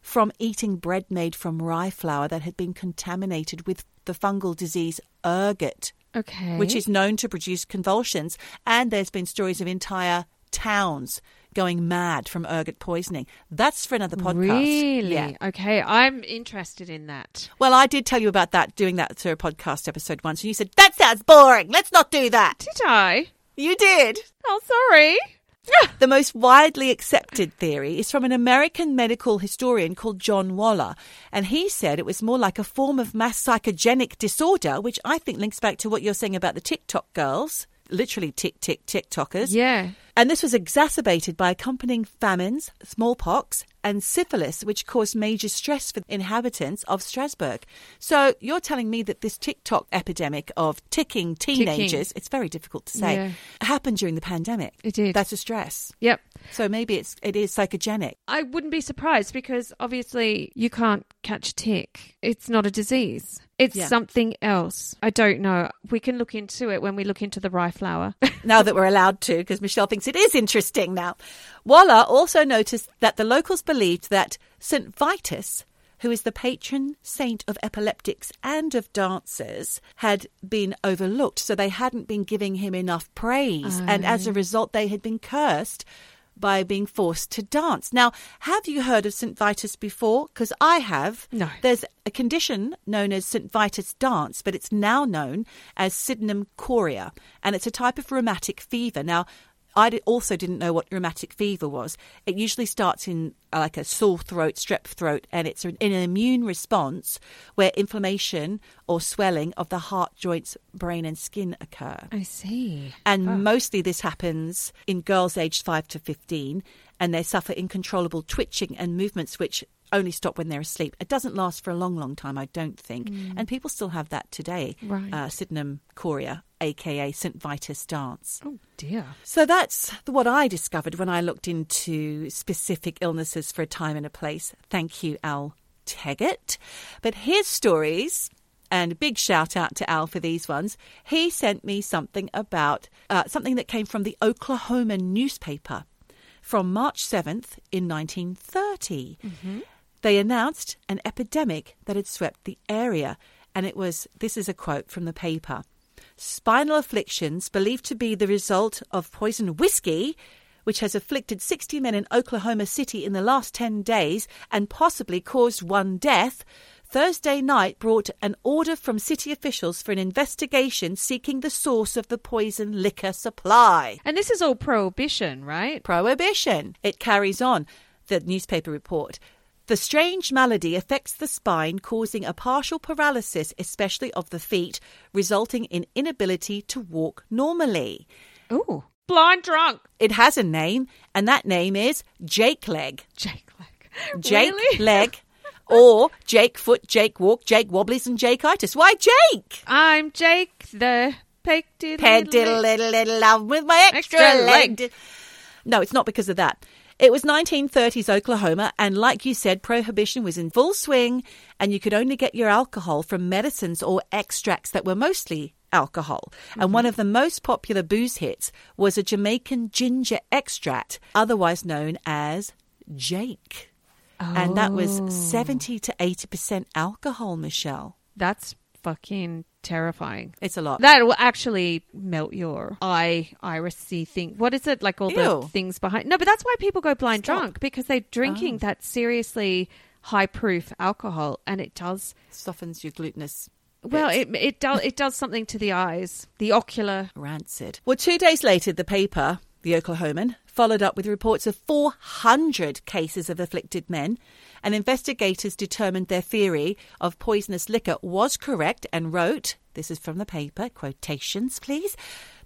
from eating bread made from rye flour that had been contaminated with the fungal disease ergot, Okay. which is known to produce convulsions. And there's been stories of entire towns going mad from ergot poisoning. That's for another podcast. Really? Yeah. Okay. I'm interested in that. Well, I did tell you about that, doing that to a podcast episode once, and you said, that sounds boring. Let's not do that. Did I? You did. Oh, sorry. The most widely accepted theory is from an American medical historian called John Waller. And he said it was more like a form of mass psychogenic disorder, which I think links back to what you're saying about the TikTok girls. Literally tick, tick, TikTokers. Yeah. And this was exacerbated by accompanying famines, smallpox, and syphilis, which caused major stress for inhabitants of Strasbourg. So you're telling me that this TikTok epidemic of ticking teenagers, it's very difficult to say, Yeah. happened during the pandemic. It did. That's a stress. Yep. So maybe it's it is psychogenic. I wouldn't be surprised because obviously you can't catch tick. It's not a disease. It's Yeah. something else. I don't know. We can look into it when we look into the rye flour. now that we're allowed to, because Michelle thinks it is interesting now. Waller also noticed that the locals believed that St. Vitus, who is the patron saint of epileptics and of dancers, had been overlooked. So they hadn't been giving him enough praise. And as a oh. result, they had been cursed by being forced to dance. Now, have you heard of St. Vitus before? Because I have. No. There's a condition known as St. Vitus dance, but it's now known as Sydenham chorea, and it's a type of rheumatic fever. Now, I also didn't know what rheumatic fever was. It usually starts in uh, like a sore throat, strep throat, and it's an, an immune response where inflammation or swelling of the heart, joints, brain, and skin occur. I see. And mostly this happens in girls aged 5 to 15, and they suffer uncontrollable twitching and movements which only stop when they're asleep. It doesn't last for a long, long time, I don't think. And people still have that today. Right. Uh, Sydenham chorea, aka St. Vitus dance. Oh dear. So that's what I discovered when I looked into specific illnesses for a time and a place. Thank you, Al Teggett. But his stories, and a big shout out to Al for these ones, he sent me something about uh, something that came from the Oklahoma newspaper from March 7th in 1930. They announced an epidemic that had swept the area, and it was this is a quote from the paper spinal afflictions believed to be the result of poison whiskey, which has afflicted 60 men in Oklahoma City in the last 10 days and possibly caused one death. Thursday night brought an order from city officials for an investigation seeking the source of the poison liquor supply. And this is all prohibition, right? Prohibition. It carries on, the newspaper report. The strange malady affects the spine, causing a partial paralysis, especially of the feet, resulting in inability to walk normally. Ooh. Blind drunk. It has a name, and that name is Jake Leg. Jake Leg. Jake Really? Leg. Or Jake Foot, Jake Walk, Jake Wobblies, and Jake Itis. Why Jake? I'm Jake the peg diddle Peg diddle little little love with my extra, Extra leg. leg. No, it's not because of that. It was 1930s Oklahoma, and like you said, prohibition was in full swing, and you could only get your alcohol from medicines or extracts that were mostly alcohol. And mm-hmm. one of the most popular booze hits was a Jamaican ginger extract, otherwise known as Jake. And that was 70 to 80% alcohol, Michelle. That's fucking terrifying. It's a lot. That will actually melt your eye irisy thing. What is it like? All the things behind? No, but that's why people go blind Stop. drunk because they're drinking Oh. that seriously high proof alcohol, and it does. softens your glutinous Well, it it does it does something to the eyes, the ocular. rancid. Well, two days later, the paper, the Oklahoman, followed up with reports of 400 cases of afflicted men, and investigators determined their theory of poisonous liquor was correct and wrote this is from the paper, quotations, please.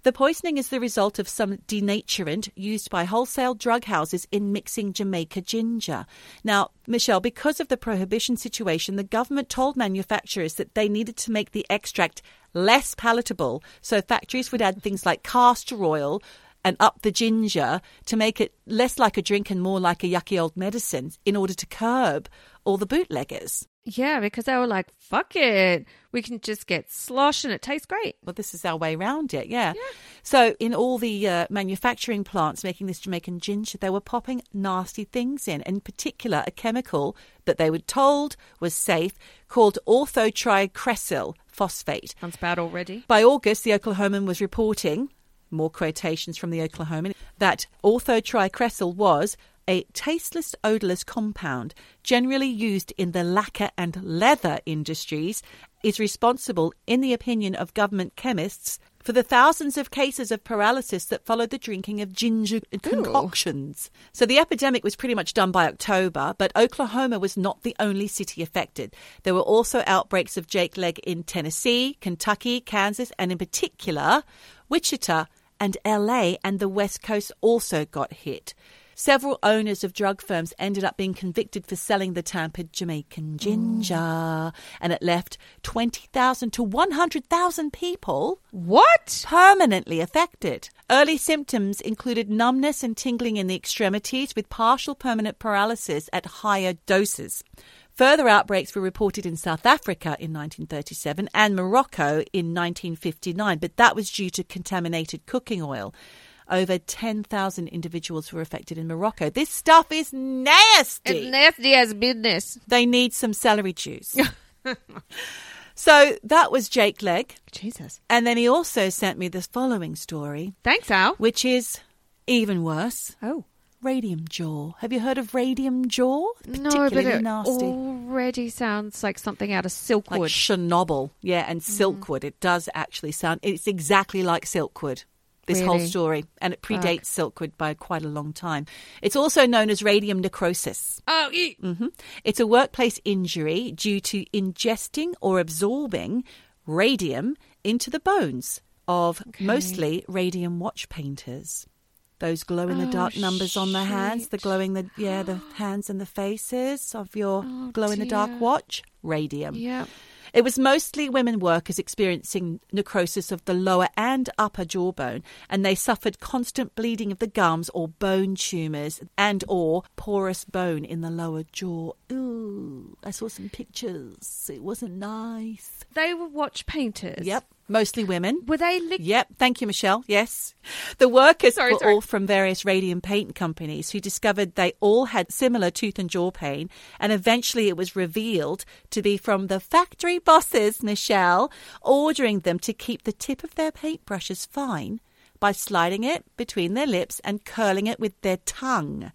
The poisoning is the result of some denaturant used by wholesale drug houses in mixing Jamaica ginger. Now, Michelle, because of the prohibition situation, the government told manufacturers that they needed to make the extract less palatable, so factories would add things like castor oil and up the ginger to make it less like a drink and more like a yucky old medicine in order to curb all the bootleggers. Yeah, because they were like, "Fuck it, we can just get slosh and it tastes great." Well, this is our way around it, yeah. So, in all the uh, manufacturing plants making this Jamaican ginger, they were popping nasty things in, in particular, a chemical that they were told was safe called orthotricresyl phosphate. Sounds bad already. By August, the Oklahoman was reporting, more quotations from the Oklahoman, that orthotricresyl was a tasteless, odorless compound generally used in the lacquer and leather industries, is responsible, in the opinion of government chemists, for the thousands of cases of paralysis that followed the drinking of ginger concoctions. So the epidemic was pretty much done by October, but Oklahoma was not the only city affected. There were also outbreaks of Jake leg in Tennessee, Kentucky, Kansas, and in particular, Wichita and LA and the West Coast also got hit. Several owners of drug firms ended up being convicted for selling the tampered Jamaican mm. ginger, and it left 20,000 to 100,000 people What? permanently affected. Early symptoms included numbness and tingling in the extremities with partial permanent paralysis at higher doses. Further outbreaks were reported in South Africa in 1937 and Morocco in 1959, but that was due to contaminated cooking oil. Over 10,000 individuals were affected in Morocco. This stuff is nasty. It's nasty as business. they need some celery juice. so that was Jake Leg. Jesus. And then he also sent me this following story, Thanks, Al. which is even worse. Oh. Radium jaw. Have you heard of radium jaw? No, but it nasty. already sounds like something out of Silkwood. Like Chernobyl. Yeah, and Silkwood. It does actually sound, it's exactly like Silkwood. This whole story, and it predates Silkwood by quite a long time. It's also known as radium necrosis. oh, e- hmm It's a workplace injury due to ingesting or absorbing radium into the bones of mostly radium watch painters. Those glow in the oh, dark Oh, numbers on the hands, the glowing the yeah, the hands and the faces of your Oh, glow in the dark watch, radium. yeah. It was mostly women workers experiencing necrosis of the lower and upper jawbone, and they suffered constant bleeding of the gums or bone tumors and or porous bone in the lower jaw. Ooh, I saw some pictures. It wasn't nice. They were watch painters. Yep, mostly women. Were they lick- Yep, thank you, Michelle. Yes. The workers Sorry, were sorry. all from various radium paint companies who discovered they all had similar tooth and jaw pain, and eventually it was revealed to be from the factory bosses, Michelle, ordering them to keep the tip of their paintbrushes fine by sliding it between their lips and curling it with their tongue.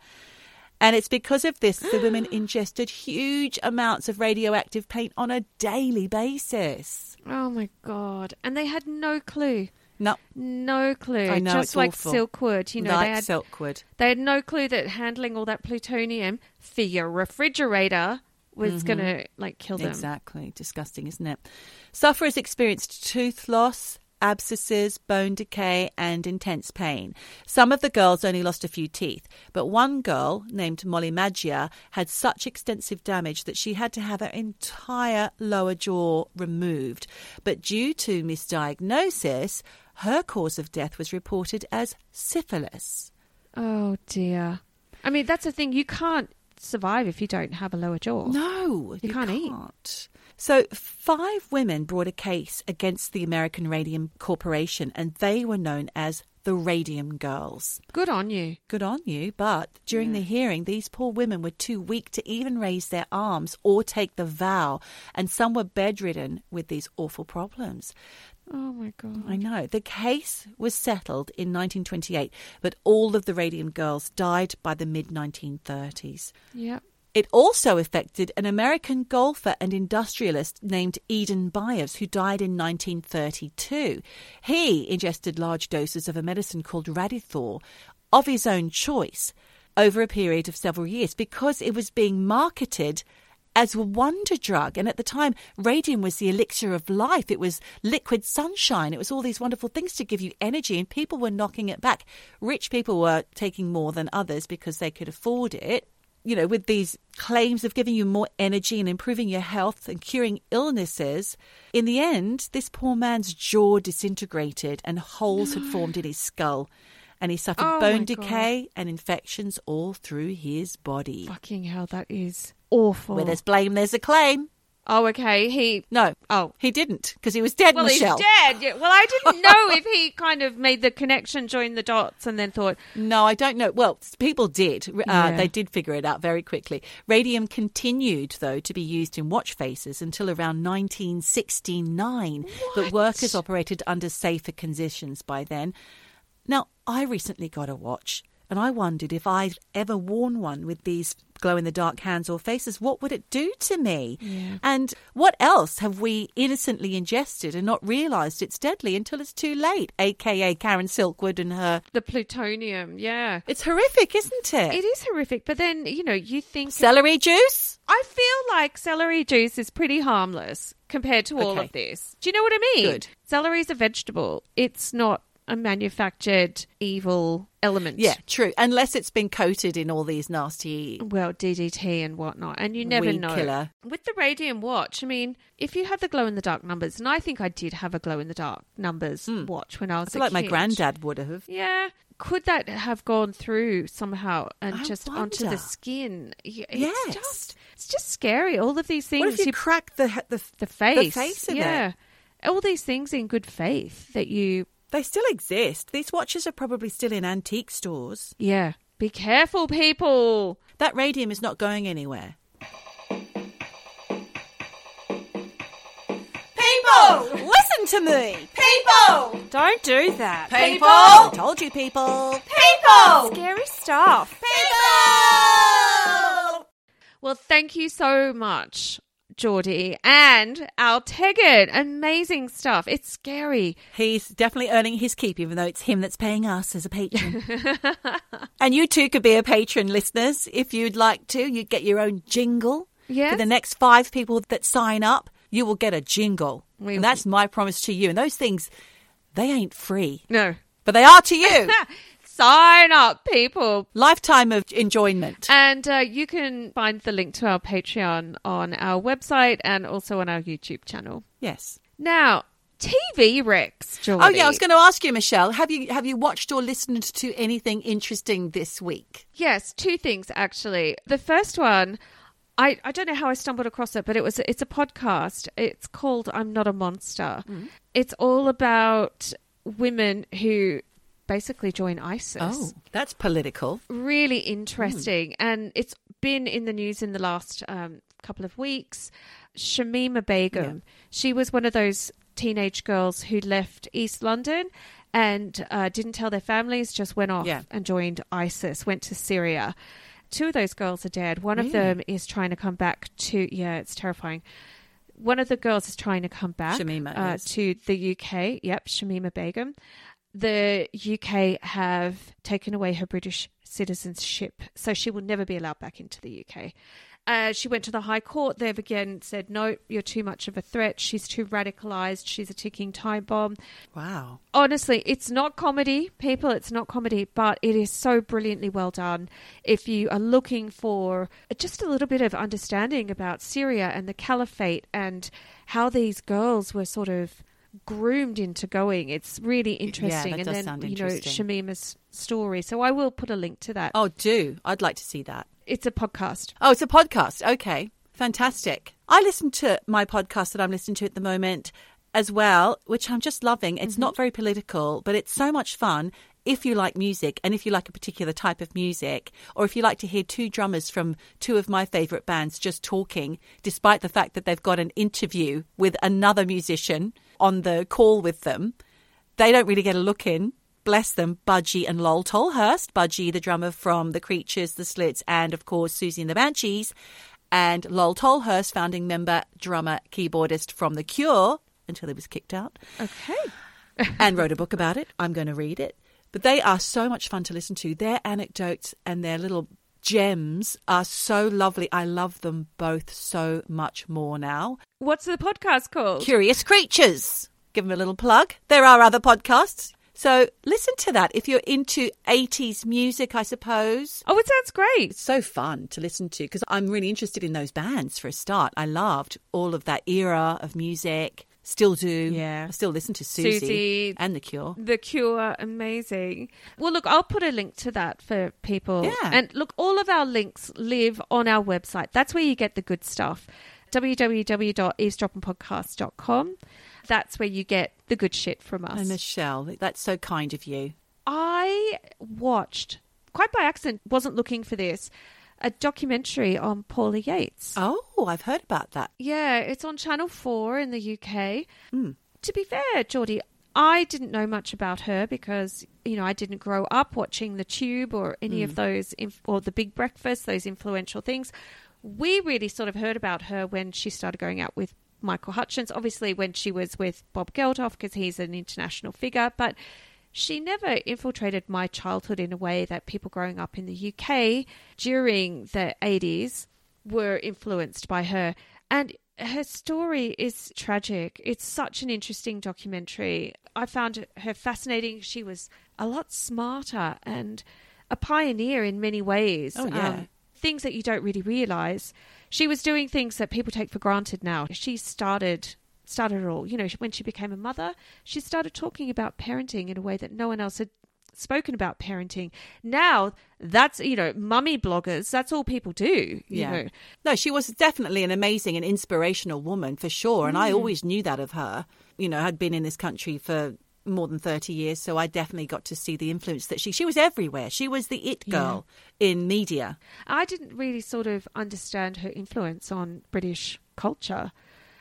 And it's because of this the women ingested huge amounts of radioactive paint on a daily basis. Oh my god! And they had no clue. No, No clue. I know, Just it's like awful. Silkwood, you know, like they had Silkwood. they had no clue that handling all that plutonium for your refrigerator was mm-hmm. going to like kill them. Exactly. Disgusting, isn't it? Sufferers experienced tooth loss, abscesses, bone decay, and intense pain. Some of the girls only lost a few teeth, but one girl, named Molly Maggia, had such extensive damage that she had to have her entire lower jaw removed. But due to misdiagnosis, her cause of death was reported as syphilis. Oh dear. I mean, that's the thing. You can't survive if you don't have a lower jaw. No, You can't eat. eat. So, five women brought a case against the American Radium Corporation, and they were known as the Radium Girls. Good on you. Good on you, but during the hearing, these poor women were too weak to even raise their arms or take the vow, and some were bedridden with these awful problems. Oh my god. I know. The case was settled in 1928, but all of the Radium Girls died by the mid 1930s. Yep. It also affected an American golfer and industrialist named Eben Byers, who died in 1932. He ingested large doses of a medicine called Radithor of his own choice over a period of several years because it was being marketed as a wonder drug. And at the time, radium was the elixir of life. It was liquid sunshine. It was all these wonderful things to give you energy, and people were knocking it back. Rich people were taking more than others because they could afford it you know, with these claims of giving you more energy and improving your health and curing illnesses, in the end, this poor man's jaw disintegrated and holes had formed in his skull. And he suffered Oh, bone my God. decay and infections all through his body. Fucking hell, that is awful. Where there's blame, there's a claim. Oh, okay. He. No, Oh. he didn't because he was dead, Well, Michelle. he's dead. Yeah, Well, I didn't know if he kind of made the connection, joined the dots, and then thought, No, I don't know. Well, people did. Uh, Yeah. They did figure it out very quickly. Radium continued, though, to be used in watch faces until around 1969. But workers operated under safer conditions by then. Now, I recently got a watch. And I wondered if I'd ever worn one with these glow in the dark hands or faces, what would it do to me? And what else have we innocently ingested and not realised it's deadly until it's too late? AKA Karen Silkwood and her. The plutonium, yeah. It's horrific, isn't it? It is horrific, but then, you know, you think. Celery juice? I feel like celery juice is pretty harmless compared to all Okay. of this. Do you know what I mean? Good. Celery is a vegetable, it's not a manufactured evil element. Yeah, true. Unless it's been coated in all these nasty. Well, DDT and whatnot, and you never know. killer. With the radium watch, I mean, if you had the glow in the dark numbers, and I think I did have a glow in the dark numbers hmm. watch when I was. I like my granddad would have. Yeah. Could that have gone through somehow and I just onto the skin? It's Yes. just it's just scary. All of these things What if you, crack the the, the face. The face of it? yeah. All these things in good faith that you They still exist. These watches are probably still in antique stores. Yeah. Be careful, people. That radium is not going anywhere. People! Listen to me, People! Don't do that. People! I told you, people. People! Scary stuff. People! Well, thank you so much, Geordie and Al Teggett. Amazing stuff. It's scary. He's definitely earning his keep, even though it's him that's paying us as a patron. and you too could be a patron, listeners, if you'd like to. You'd get your own jingle. Yes. For the next five people that sign up, you will get a jingle. We- and that's my promise to you. And those things, they ain't free, No. but they are to you. Sign up, people. Lifetime of enjoyment. And uh, you can find the link to our Patreon on our website and also on our YouTube channel. yes. Now, TV Rex, Geordie. Oh yeah, I was going to ask you, Michelle. Have you have you watched or listened to anything interesting this week? Yes, two things actually. The first one, I, I don't know how I stumbled across it, but it was it's a podcast. It's called I'm Not a Monster. Mm. It's all about women who basically join ISIS. Oh, that's political. Really interesting, and it's been in the news in the last um, couple of weeks. Shamima Begum, she was one of those teenage girls who left East London and uh, didn't tell their families, just went off Yeah. and joined ISIS, went to Syria. Two of those girls are dead. One of them is trying to come back to, yeah, it's terrifying. One of the girls is trying to come back Shamima uh, is. to the UK. Yep, Shamima Begum. The UK have taken away her British citizenship, so she will never be allowed back into the UK. Uh, she went to the High Court. They've again said, no, you're too much of a threat. She's too radicalized. She's a ticking time bomb. Wow. Honestly, it's not comedy, people. It's not comedy, but it is so brilliantly well done. If you are looking for just a little bit of understanding about Syria and the caliphate and how these girls were sort of groomed into going, it's really interesting. that and does then, sound you know. Shamima's story. So I will put a link to that. Oh, do I'd like to see that. It's a podcast. Oh, it's a podcast. Okay, fantastic. I listen to my podcast that I'm listening to at the moment as well, which I'm just loving. It's mm-hmm. not very political, but it's so much fun. If you like music and if you like a particular type of music, or if you like to hear two drummers from two of my favorite bands just talking, despite the fact that they've got an interview with another musician on the call with them, they don't really get a look in. Bless them, Budgie and Lol Tolhurst. Budgie, the drummer from The Creatures, The Slits, and of course Siouxsie and the Banshees. And Lol Tolhurst, founding member, drummer, keyboardist from The Cure until he was kicked out Okay. and wrote a book about it. I'm going to read it. But they are so much fun to listen to. Their anecdotes and their little gems are so lovely. I love them both so much more now. What's the podcast called? Curious Creatures. Give them a little plug. There are other podcasts. So listen to that if you're into 80s music, I suppose. Oh, it sounds great. It's so fun to listen to because I'm really interested in those bands for a start. I loved all of that era of music. Still do. Yeah. I still listen to Siouxsie, Siouxsie. and The Cure. The Cure, amazing. Well, look, I'll put a link to that for people. Yeah. And look, all of our links live on our website. That's where you get the good stuff. www.eavesdroppinpodcast.com. That's where you get the good shit from us. And Michelle, that's so kind of you. I watched, quite by accident, wasn't looking for this, a documentary on Paula Yates. Oh, I've heard about that. Yeah, it's on Channel 4 in the UK. Mm. To be fair, Geordie, I didn't know much about her because, you know, I didn't grow up watching The Tube or any of those, inf- or The Big Breakfast, those influential things. We really sort of heard about her when she started going out with Michael Hutchence, obviously, when she was with Bob Geldof, because he's an international figure, but she never infiltrated my childhood in a way that people growing up in the UK during the 80s were influenced by her. And her story is tragic. It's such an interesting documentary. I found her fascinating. She was a lot smarter and a pioneer in many ways. Um, Oh, yeah. things that you don't really realize. She was doing things that people take for granted now. She started started it all. You know, when she became a mother, she started talking about parenting in a way that no one else had spoken about parenting. Now, that's, you know, mummy bloggers, that's all people do, you Yeah. know. No, she was definitely an amazing and inspirational woman for sure. And Mm. I always knew that of her. You know, I'd been in this country for more than 30 years, so I definitely got to see the influence that she she was everywhere. She was the it girl in media. I didn't really sort of understand her influence on British culture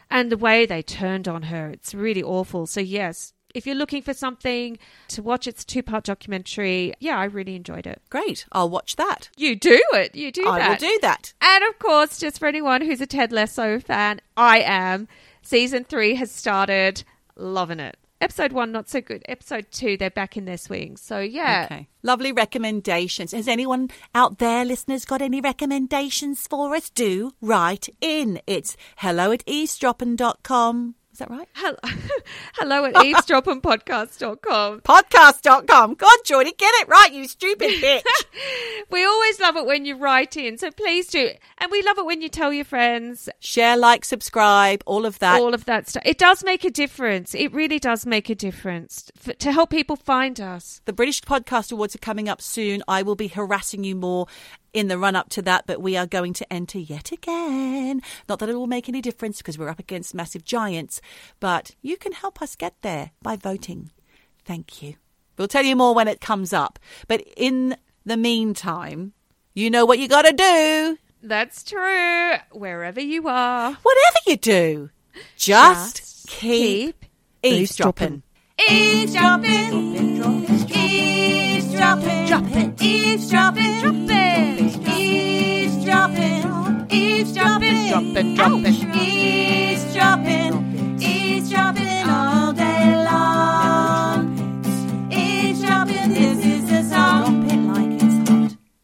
and the way they turned on her. It's really awful. So, yes, if you're looking for something to watch, it's a two part documentary. Yeah, I really enjoyed it. Great. I'll watch that. You do it. You do I that. I will do that. And of course, just for anyone who's a Ted Lasso fan, I am. Season three has started. Loving it. Episode one, not so good. Episode two, they're back in their swing. So, yeah. Okay. Lovely recommendations. Has anyone out there, listeners, got any recommendations for us? Do write in. It's hello at eavesdropping.com. Is that right? Hello, hello at eavesdroppinpodcast.com. Podcast.com. God, Geordie, get it right, you stupid bitch. We always love it when you write in, so please do. And we love it when you tell your friends Share, like, subscribe, all of that. all of that stuff. It does make a difference. It really does make a difference f to help people find us. The British Podcast Awards are coming up soon. I will be harassing you more in the run up to that, but we are going to enter yet again. Not that it will make any difference because we're up against massive giants, but you can help us get there by voting. Thank you. We'll tell you more when it comes up. But in the meantime, you know what you got to do. That's true. Wherever you are. Whatever you do, just, Just keep, keep eavesdropping. Eavesdropping eavesdropping, eavesdropping, Eavesdropping. eavesdropping, dropping, eavesdropping, eavesdropping, dropping, dropping, eavesdropping.